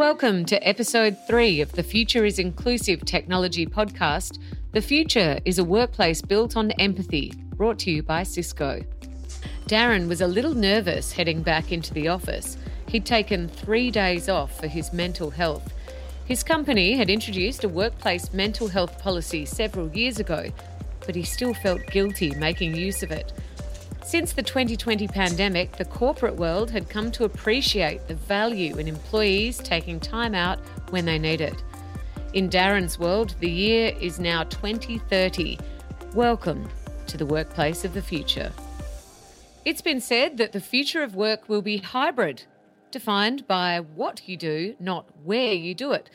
Welcome to episode three of the Future is Inclusive Technology podcast. The future is a workplace built on empathy, brought to you by Cisco. Darren was a little nervous heading back into the office. He'd taken three days off for his mental health. His company had introduced a workplace mental health policy several years ago, but he still felt guilty making use of it. Since the 2020 pandemic, the corporate world had come to appreciate the value in employees taking time out when they need it. In Darren's world, the year is now 2030. Welcome to the workplace of the future. It's been said that the future of work will be hybrid, defined by what you do, not where you do it.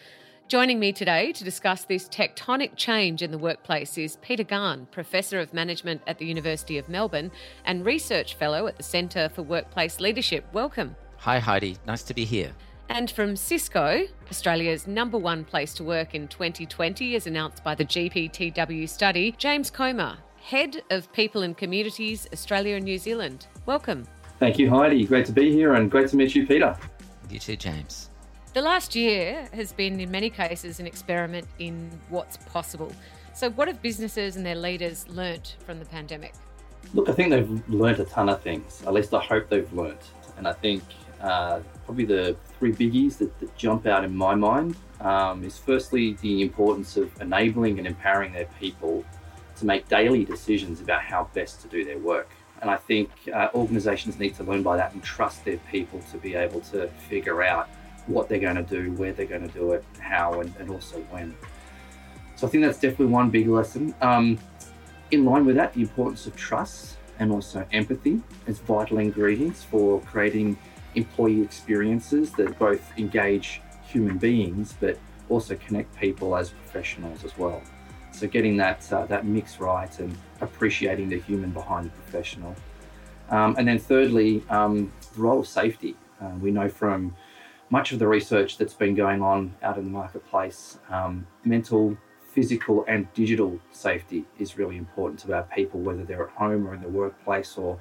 Joining me today to discuss this tectonic change in the workplace is Peter Gahan, Professor of Management at the University of Melbourne and Research Fellow at the Centre for Workplace Leadership. Welcome. Hi, Heidi. Nice to be here. And from Cisco, Australia's number one place to work in 2020, as announced by the GPTW study, James Comer, Head of People and Communities, Australia and New Zealand. Welcome. Thank you, Heidi. Great to be here and great to meet you, Peter. You too, James. The last year has been, in many cases, an experiment in what's possible. So, what have businesses and their leaders learnt from the pandemic? Look, I think they've learnt a ton of things. At least I hope they've learnt. And I think uh, probably the three biggies that, that, jump out in my mind um, is firstly the importance of enabling and empowering their people to make daily decisions about how best to do their work. And I think uh, organizations need to learn by that and trust their people to be able to figure out what they're going to do, where they're going to do it, how, and, and also when. So I think that's definitely one big lesson. Um, in line with that, the importance of trust and also empathy as vital ingredients for creating employee experiences that both engage human beings but also connect people as professionals as well. So getting that uh, that mix right and appreciating the human behind the professional. Um, and then thirdly, um, the role of safety. Uh, we know from much of the research that's been going on out in the marketplace, um, mental, physical, and digital safety is really important to our people, whether they're at home or in the workplace or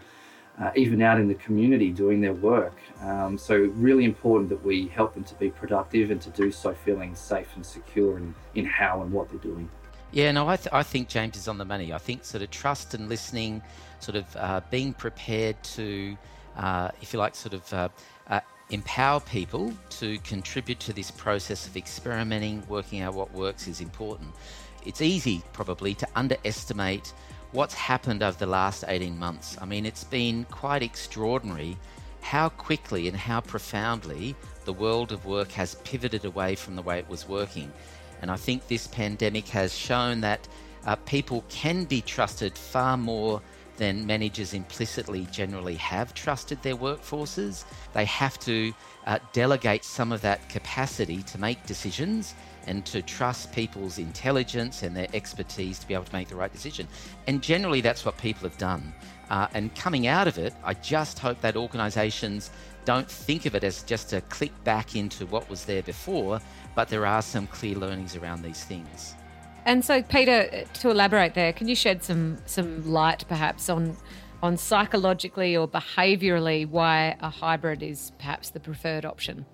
uh, even out in the community doing their work. Um, so, really important that we help them to be productive and to do so feeling safe and secure in, in how and what they're doing. Yeah, no, I, th- I think James is on the money. I think sort of trust and listening, sort of uh, being prepared to, uh, if you like, sort of uh, uh empower people to contribute to this process of experimenting, working out what works is important. It's easy, probably, to underestimate what's happened over the last 18 months. I mean, it's been quite extraordinary how quickly and how profoundly the world of work has pivoted away from the way it was working. And I think this pandemic has shown that uh, people can be trusted far more than managers implicitly generally have trusted their workforces. They have to uh, delegate some of that capacity to make decisions and to trust people's intelligence and their expertise to be able to make the right decision. And generally, that's what people have done. Uh, and coming out of it, I just hope that organisations don't think of it as just a click back into what was there before, but there are some clear learnings around these things. And so, Peter, to elaborate there, can you shed some some light, perhaps, on on psychologically or behaviourally why a hybrid is perhaps the preferred option?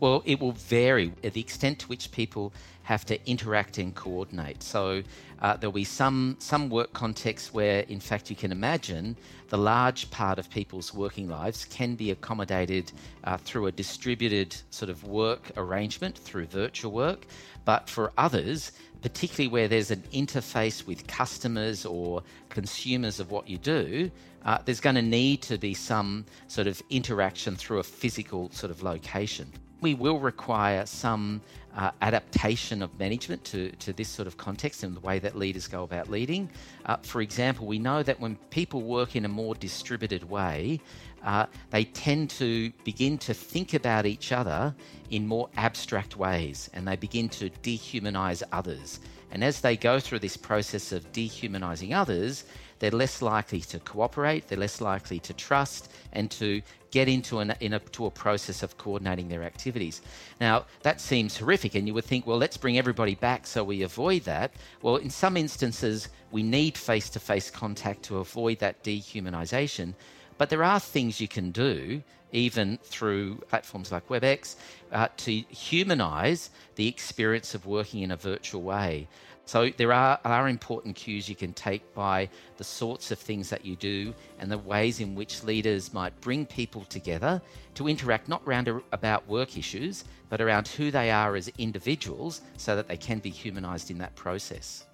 Well, it will vary the extent to which people have to interact and coordinate. So uh, there'll be some some work contexts where, in fact, you can imagine the large part of people's working lives can be accommodated uh, through a distributed sort of work arrangement through virtual work. But for others, particularly where there's an interface with customers or consumers of what you do, uh, there's going to need to be some sort of interaction through a physical sort of location. We will require some uh, adaptation of management to, to this sort of context and the way that leaders go about leading. Uh, for example, we know that when people work in a more distributed way, uh, they tend to begin to think about each other in more abstract ways and they begin to dehumanize others. And as they go through this process of dehumanizing others, they're less likely to cooperate, they're less likely to trust, and to get into, an, in a, to a process of coordinating their activities. Now, that seems horrific, and you would think, well, let's bring everybody back so we avoid that. Well, in some instances, we need face to face contact to avoid that dehumanization. But there are things you can do, even through platforms like WebEx, uh, to humanize the experience of working in a virtual way. So there are, are important cues you can take by the sorts of things that you do and the ways in which leaders might bring people together to interact not around about work issues, but around who they are as individuals so that they can be humanized in that process.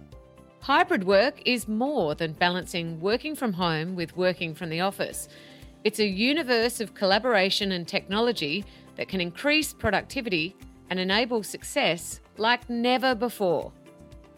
Hybrid work is more than balancing working from home with working from the office. It's a universe of collaboration and technology that can increase productivity and enable success like never before.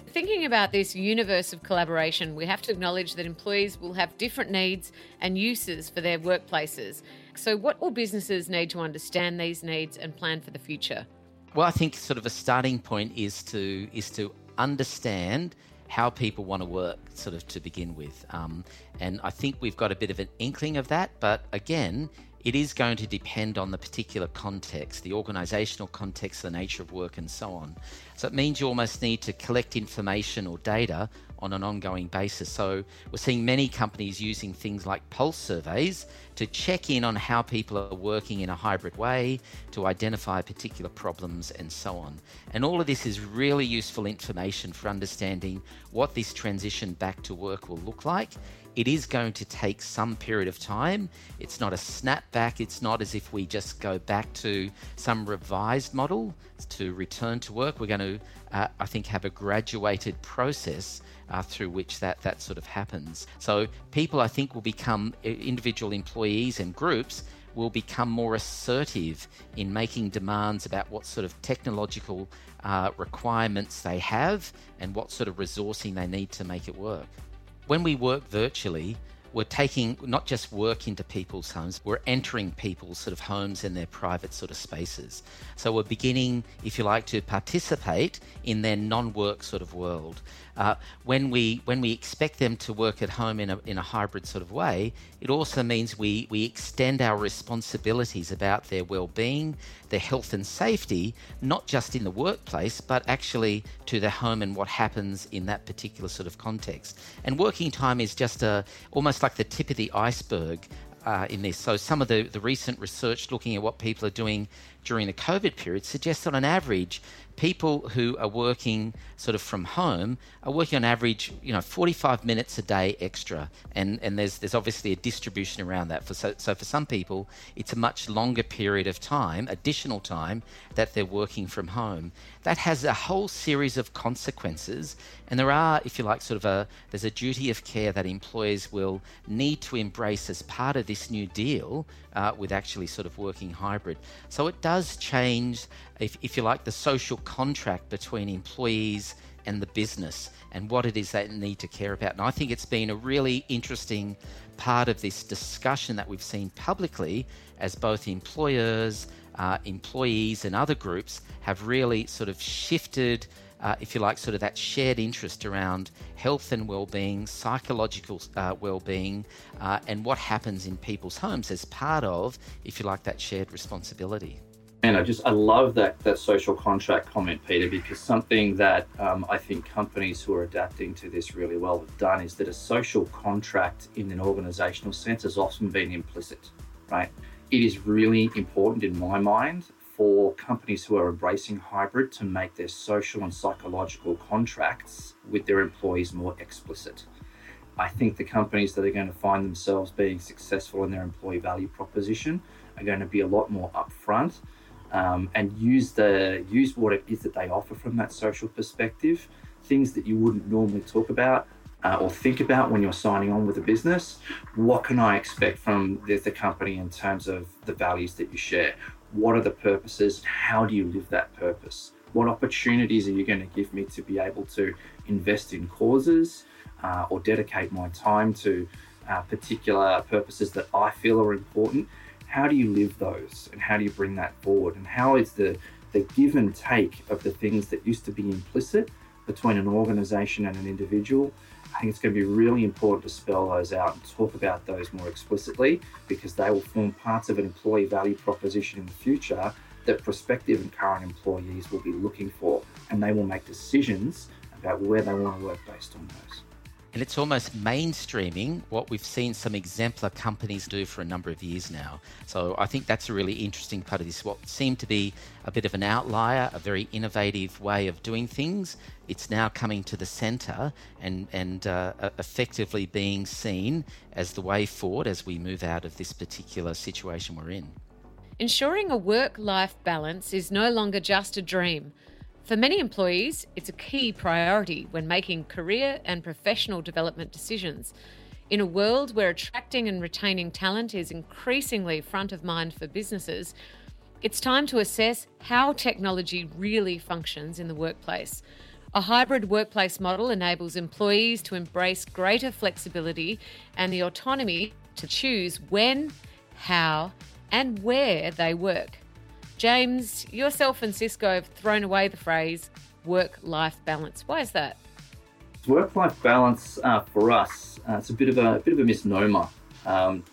Thinking about this universe of collaboration, we have to acknowledge that employees will have different needs and uses for their workplaces. So, what will businesses need to understand these needs and plan for the future? Well, I think sort of a starting point is to is to understand how people want to work, sort of to begin with. Um, and I think we've got a bit of an inkling of that, but again, it is going to depend on the particular context, the organisational context, the nature of work, and so on. So it means you almost need to collect information or data on an ongoing basis. So we're seeing many companies using things like pulse surveys to check in on how people are working in a hybrid way, to identify particular problems, and so on. And all of this is really useful information for understanding what this transition back to work will look like it is going to take some period of time. It's not a snapback. It's not as if we just go back to some revised model to return to work. We're going to, uh, I think, have a graduated process uh, through which that, that sort of happens. So people, I think, will become individual employees and groups will become more assertive in making demands about what sort of technological uh, requirements they have and what sort of resourcing they need to make it work when we work virtually, we're taking not just work into people's homes, we're entering people's sort of homes and their private sort of spaces. So we're beginning, if you like, to participate in their non-work sort of world. Uh, when we when we expect them to work at home in a in a hybrid sort of way, it also means we we extend our responsibilities about their well-being, their health and safety, not just in the workplace, but actually to their home and what happens in that particular sort of context. And working time is just a almost like the tip of the iceberg uh, in this. So some of the, the recent research looking at what people are doing during the COVID period suggests that on average, people who are working sort of from home are working on average, you know, 45 minutes a day extra. And, and there's, there's obviously a distribution around that. For, so, so for some people, it's a much longer period of time, additional time, that they're working from home. That has a whole series of consequences. And there are, if you like, sort of a, there's a duty of care that employers will need to embrace as part of this new deal uh, with actually sort of working hybrid. So it does change if, if you like, the social contract between employees and the business and what it is they need to care about. And I think it's been a really interesting part of this discussion that we've seen publicly as both employers, uh, employees, and other groups have really sort of shifted. Uh, if you like, sort of that shared interest around health and well-being, psychological uh, well-being, uh, and what happens in people's homes as part of, if you like, that shared responsibility. And I just I love that that social contract comment, Peter, because something that um, I think companies who are adapting to this really well have done is that a social contract in an organisational sense has often been implicit, right? It is really important in my mind for companies who are embracing hybrid to make their social and psychological contracts with their employees more explicit. I think the companies that are going to find themselves being successful in their employee value proposition are going to be a lot more upfront um, and use the use what it is that they offer from that social perspective, things that you wouldn't normally talk about uh, or think about when you're signing on with a business. What can I expect from the, the company in terms of the values that you share? What are the purposes? How do you live that purpose? What opportunities are you going to give me to be able to invest in causes uh, or dedicate my time to uh, particular purposes that I feel are important? how do you live those and how do you bring that forward and how is the the give and take of the things that used to be implicit between an organization and an individual i think it's going to be really important to spell those out and talk about those more explicitly because they will form parts of an employee value proposition in the future that prospective and current employees will be looking for and they will make decisions about where they want to work based on those And it's almost mainstreaming what we've seen some exemplar companies do for a number of years now. So I think that's a really interesting part of this. What seemed to be a bit of an outlier, a very innovative way of doing things, it's now coming to the centre and, and uh, effectively being seen as the way forward as we move out of this particular situation we're in. Ensuring a work life balance is no longer just a dream. For many employees, it's a key priority when making career and professional development decisions. In a world where attracting and retaining talent is increasingly front of mind for businesses, it's time to assess how technology really functions in the workplace. A hybrid workplace model enables employees to embrace greater flexibility and the autonomy to choose when, how, and where they work. James, yourself and Cisco have thrown away the phrase work life balance. Why is that? Work life balance uh, for us, uh, it's a bit of a, a bit of a misnomer. Um,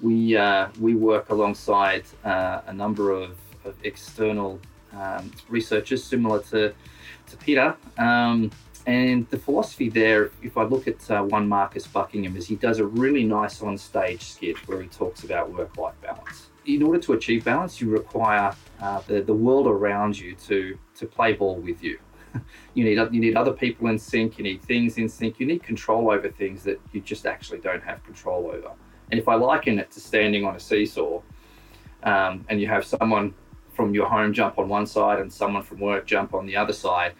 we, uh, we work alongside uh, a number of, of external um, researchers similar to, to Peter. Um, and the philosophy there, if I look at uh, one Marcus Buckingham, is he does a really nice on stage skit where he talks about work life balance in order to achieve balance, you require uh, the, the world around you to, to play ball with you. you need you need other people in sync. You need things in sync. You need control over things that you just actually don't have control over. And if I liken it to standing on a seesaw, um, and you have someone from your home jump on one side and someone from work jump on the other side,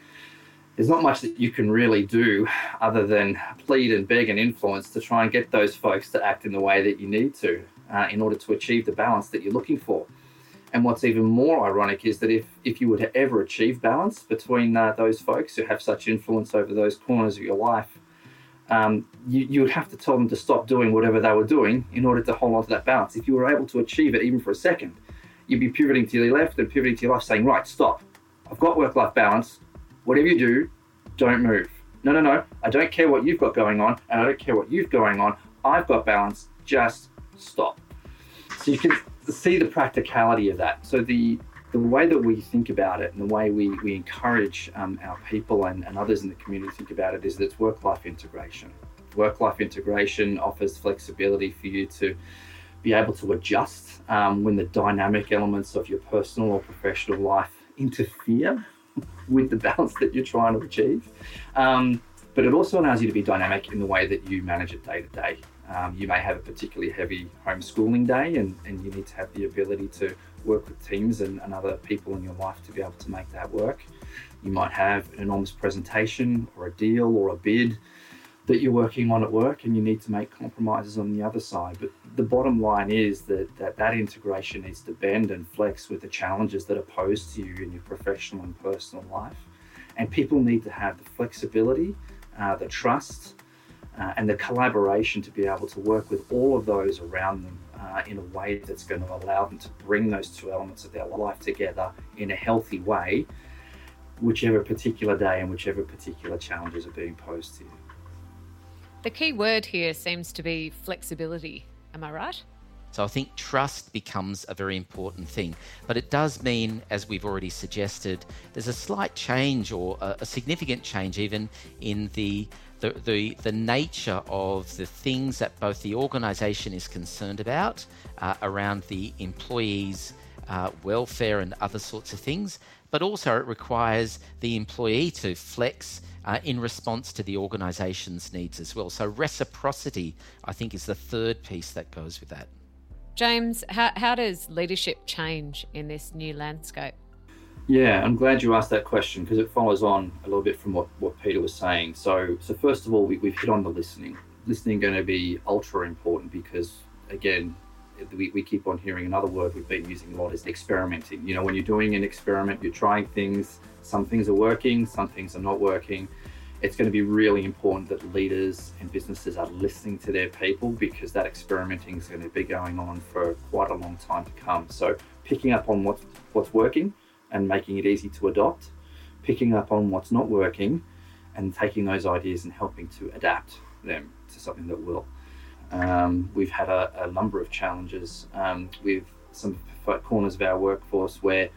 there's not much that you can really do other than plead and beg and influence to try and get those folks to act in the way that you need to uh, in order to achieve the balance that you're looking for. And what's even more ironic is that if, if you were to ever achieve balance between uh, those folks who have such influence over those corners of your life, um, you, you would have to tell them to stop doing whatever they were doing in order to hold on to that balance. If you were able to achieve it even for a second, you'd be pivoting to your left and pivoting to your left, saying, Right, stop. I've got work life balance. Whatever you do, don't move. No, no, no. I don't care what you've got going on, and I don't care what you've going on. I've got balance. Just stop. So you can see the practicality of that. So the the way that we think about it and the way we, we encourage um, our people and, and others in the community to think about it is that it's work life integration. Work life integration offers flexibility for you to be able to adjust um, when the dynamic elements of your personal or professional life interfere with the balance that you're trying to achieve. Um, but it also allows you to be dynamic in the way that you manage it day to day. Um, you may have a particularly heavy homeschooling day, and, and you need to have the ability to work with teams and, and other people in your life to be able to make that work. You might have an enormous presentation or a deal or a bid that you're working on at work, and you need to make compromises on the other side. But the bottom line is that that, that integration needs to bend and flex with the challenges that are posed to you in your professional and personal life. And people need to have the flexibility, uh, the trust, uh, and the collaboration to be able to work with all of those around them uh, in a way that's going to allow them to bring those two elements of their life together in a healthy way, whichever particular day and whichever particular challenges are being posed to you. The key word here seems to be flexibility. Am I right? So I think trust becomes a very important thing. But it does mean, as we've already suggested, there's a slight change or a, a significant change even in the the, the, the nature of the things that both the organisation is concerned about uh, around the employees' uh, welfare and other sorts of things, but also it requires the employee to flex uh, in response to the organisation's needs as well. So reciprocity, I think, is the third piece that goes with that. James, how, how does leadership change in this new landscape? Yeah, I'm glad you asked that question because it follows on a little bit from what, what Peter was saying. So, so first of all, we, we've hit on the listening. Listening going to be ultra important because, again, we, we keep on hearing another word we've been using a lot is experimenting. You know, when you're doing an experiment, you're trying things, some things are working, some things are not working. It's going to be really important that leaders and businesses are listening to their people because that experimenting is going to be going on for quite a long time to come. So, picking up on what's, what's working and making it easy to adopt, picking up on what's not working and taking those ideas and helping to adapt them to something that will. Um, we've had a, a, number of challenges um, with some corners of our workforce where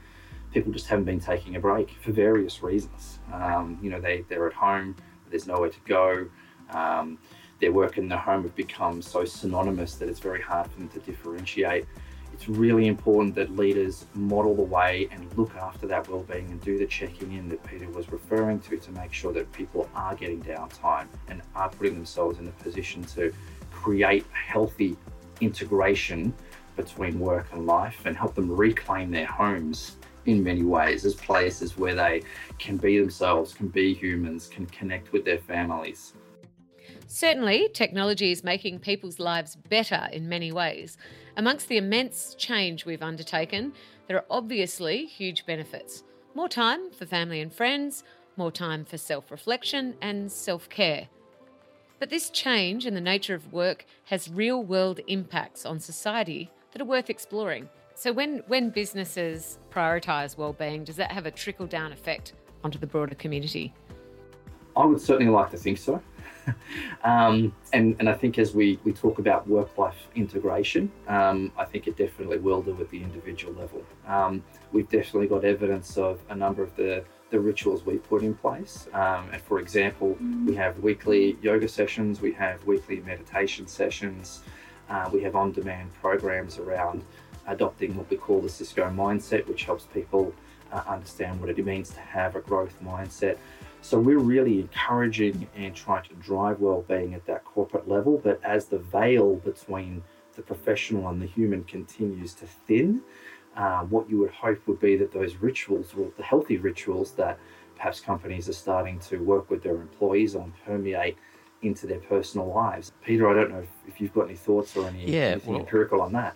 people just haven't been taking a break for various reasons. Um, you know, they, they're at home, there's nowhere to go, Um, their work in the home have become so synonymous that it's very hard for them to differentiate. It's really important that leaders model the way and look after that well-being and do the checking in that Peter was referring to to make sure that people are getting downtime and are putting themselves in a position to create healthy integration between work and life and help them reclaim their homes in many ways as places where they can be themselves, can be humans, can connect with their families. Certainly, technology is making people's lives better in many ways. Amongst the immense change we've undertaken, there are obviously huge benefits. More time for family and friends, more time for self reflection and self care. But this change in the nature of work has real world impacts on society that are worth exploring. So when when businesses prioritise well-being, does that have a trickle down effect onto the broader community? I would certainly like to think so. um, and, and I think as we, we talk about work life integration, um, I think it definitely will do at the individual level. Um, we've definitely got evidence of a number of the, the rituals we put in place. Um, and for example, we have weekly yoga sessions, we have weekly meditation sessions, uh, we have on demand programs around adopting what we call the Cisco mindset, which helps people uh, understand what it means to have a growth mindset. So we're really encouraging and trying to drive well-being at that corporate level. But as the veil between the professional and the human continues to thin, uh, what you would hope would be that those rituals, or the healthy rituals that perhaps companies are starting to work with their employees on, permeate into their personal lives. Peter, I don't know if, if you've got any thoughts or any yeah, anything well, empirical on that.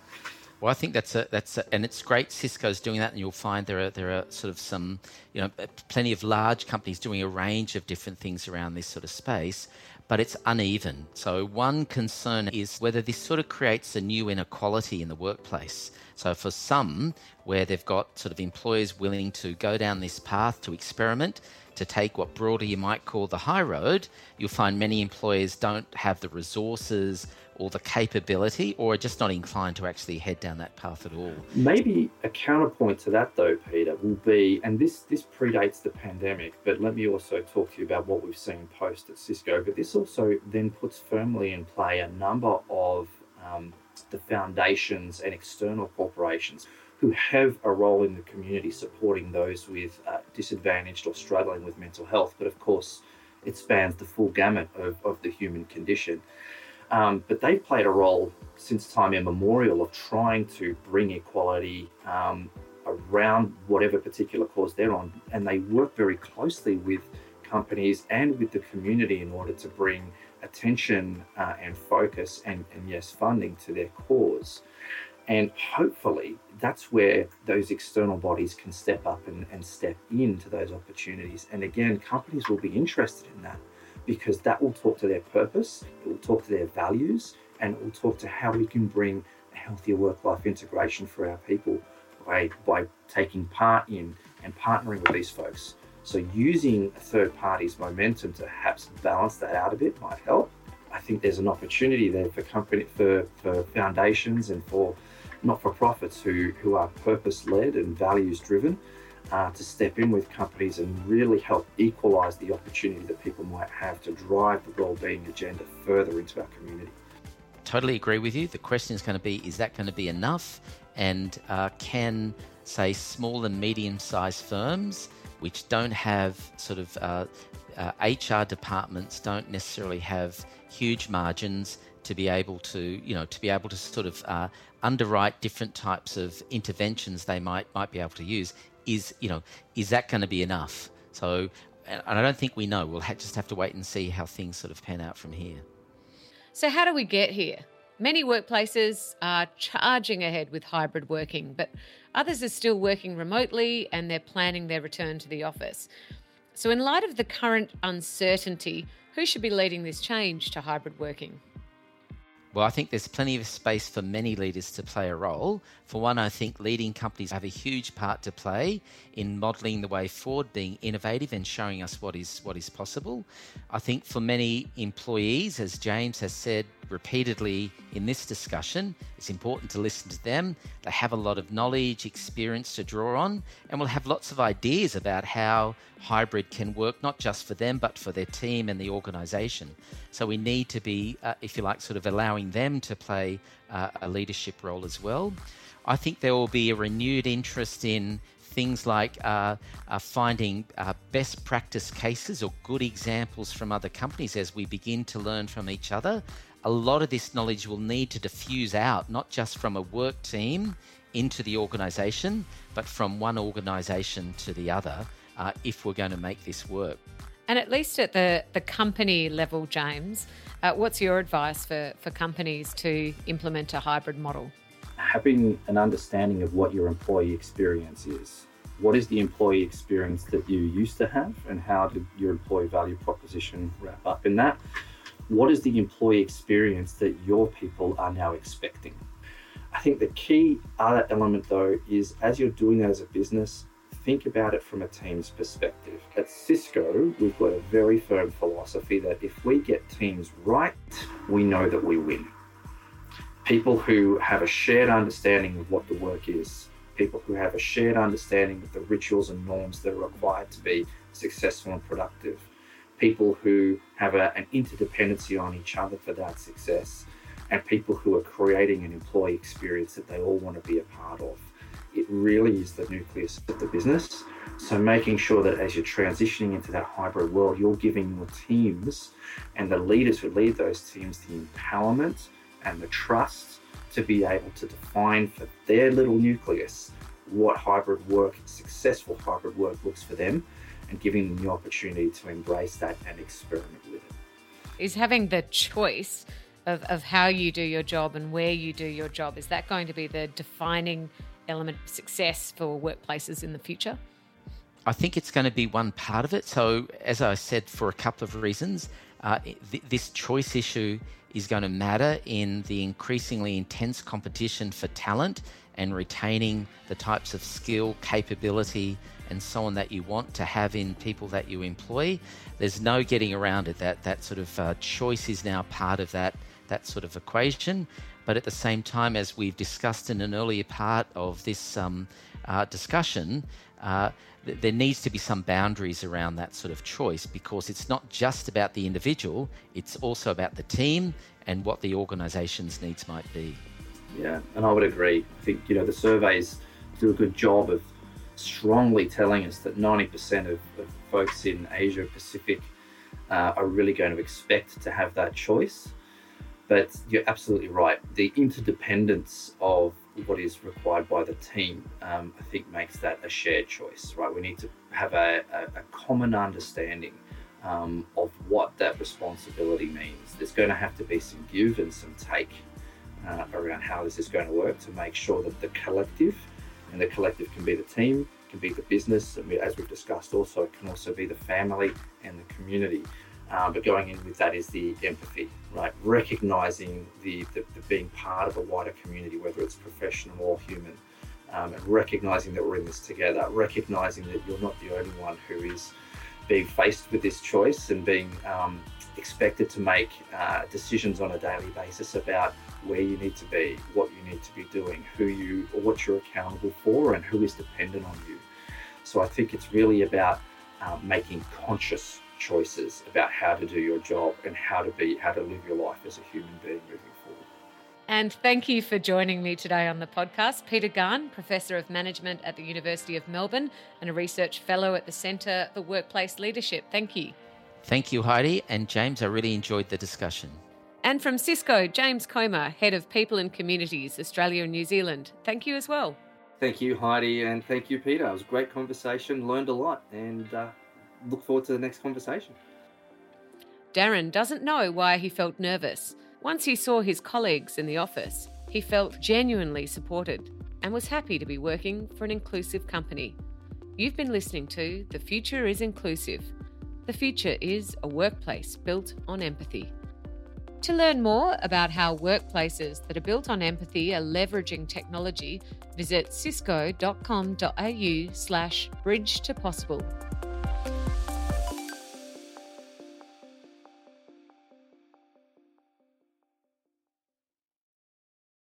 Well, I think that's a that's a, and it's great. Cisco's doing that, and you'll find there are there are sort of some you know plenty of large companies doing a range of different things around this sort of space, but it's uneven. So one concern is whether this sort of creates a new inequality in the workplace. So for some, where they've got sort of employers willing to go down this path to experiment, to take what broader you might call the high road, you'll find many employers don't have the resources or the capability or are just not inclined to actually head down that path at all. Maybe a counterpoint to that though, Peter, will be and this this predates the pandemic, but let me also talk to you about what we've seen post at Cisco. But this also then puts firmly in play a number of um, the foundations and external corporations who have a role in the community supporting those with uh, disadvantaged or struggling with mental health. But of course, it spans the full gamut of, of the human condition. Um, but they've played a role since time immemorial of trying to bring equality um, around whatever particular cause they're on. And they work very closely with companies and with the community in order to bring attention uh, and focus and, and, yes, funding to their cause. And hopefully, that's where those external bodies can step up and, and step into those opportunities. And again, companies will be interested in that because that will talk to their purpose, it will talk to their values, and it will talk to how we can bring a healthier work life integration for our people by, by taking part in and partnering with these folks. So, using a third party's momentum to perhaps balance that out a bit might help. I think there's an opportunity there for company for, for foundations and for not-for-profits who, who are purpose-led and values-driven uh, to step in with companies and really help equalise the opportunity that people might have to drive the well-being agenda further into our community. Totally agree with you. The question is going to be: Is that going to be enough? And uh, can, say, small and medium-sized firms, which don't have sort of uh, HR uh, departments, don't necessarily have huge margins to be able to, you know, to be able to sort of uh, underwrite different types of interventions they might might be able to use is you know is that going to be enough? So, and I don't think we know. We'll ha- just have to wait and see how things sort of pan out from here. So, how do we get here? Many workplaces are charging ahead with hybrid working, but others are still working remotely and they're planning their return to the office. So, in light of the current uncertainty, who should be leading this change to hybrid working? Well, I think there's plenty of space for many leaders to play a role. For one, I think leading companies have a huge part to play in modelling the way forward, being innovative and showing us what is what is possible. I think for many employees, as James has said, repeatedly in this discussion. It's important to listen to them. They have a lot of knowledge, experience to draw on, and we'll have lots of ideas about how hybrid can work, not just for them, but for their team and the organization. So we need to be, uh, if you like, sort of allowing them to play uh, a leadership role as well. I think there will be a renewed interest in things like uh, uh, finding uh, best practice cases or good examples from other companies as we begin to learn from each other. A lot of this knowledge will need to diffuse out, not just from a work team into the organization, but from one organization to the other uh, if we're going to make this work. And at least at the, the company level, James, uh, what's your advice for, for companies to implement a hybrid model? having an understanding of what your employee experience is. What is the employee experience that you used to have, and how did your employee value proposition wrap up in that? What is the employee experience that your people are now expecting? I think the key other element, though, is as you're doing that as a business, think about it from a team's perspective. At Cisco, we've got a very firm philosophy that if we get teams right, we know that we win people who have a shared understanding of what the work is, people who have a shared understanding of the rituals and norms that are required to be successful and productive, people who have a, an interdependency on each other for that success, and people who are creating an employee experience that they all want to be a part of. It really is the nucleus of the business. So, making sure that as you're transitioning into that hybrid world, you're giving your teams and the leaders who lead those teams the empowerment and the trust to be able to define for their little nucleus what hybrid work, successful hybrid work looks for them, and giving them the opportunity to embrace that and experiment with it. Is having the choice of, of how you do your job and where you do your job, is that going to be the defining element of success for workplaces in the future? I think it's going to be one part of it. So, as I said, for a couple of reasons, uh, th- this choice issue is going to matter in the increasingly intense competition for talent and retaining the types of skill, capability, and so on that you want to have in people that you employ. There's no getting around it. That that sort of uh, choice is now part of that that sort of equation. But at the same time, as we've discussed in an earlier part of this um, uh, discussion, uh, th- there needs to be some boundaries around that sort of choice because it's not just about the individual, it's also about the team and what the organisation's needs might be. Yeah, and I would agree. I think you know the surveys do a good job of strongly telling us that 90% of, of folks in Asia Pacific uh, are really going to expect to have that choice. But you're absolutely right. The interdependence of what is required by the team, um, I think makes that a shared choice, right? We need to have a, a, a common understanding um, of what that responsibility means. There's going to have to be some give and some take uh, around how this is going to work to make sure that the collective, and the collective can be the team, can be the business, and we, as we've discussed, also it can also be the family and the community. Um, but going in with that is the empathy, right? Recognizing the, the, the, being part of a wider community, whether it's professional or human, um, and recognizing that we're in this together, recognizing that you're not the only one who is being faced with this choice and being um, expected to make uh, decisions on a daily basis about where you need to be, what you need to be doing, who you, or what you're accountable for, and who is dependent on you. So I think it's really about uh, making conscious choices about how to do your job and how to be, how to live your life as a human being moving forward. And thank you for joining me today on the podcast. Peter Gahan, Professor of Management at the University of Melbourne and a Research Fellow at the Centre for Workplace Leadership. Thank you. Thank you, Heidi. And James, I really enjoyed the discussion. And from Cisco, James Comer, Head of People and Communities, Australia and New Zealand. Thank you as well. Thank you, Heidi, and thank you, Peter. It was a great conversation, learned a lot, and uh, look forward to the next conversation. Darren doesn't know why he felt nervous. Once he saw his colleagues in the office, he felt genuinely supported and was happy to be working for an inclusive company. You've been listening to The Future is Inclusive. The future is a workplace built on empathy. To learn more about how workplaces that are built on empathy are leveraging technology, visit cisco.com.au slash bridge to possible.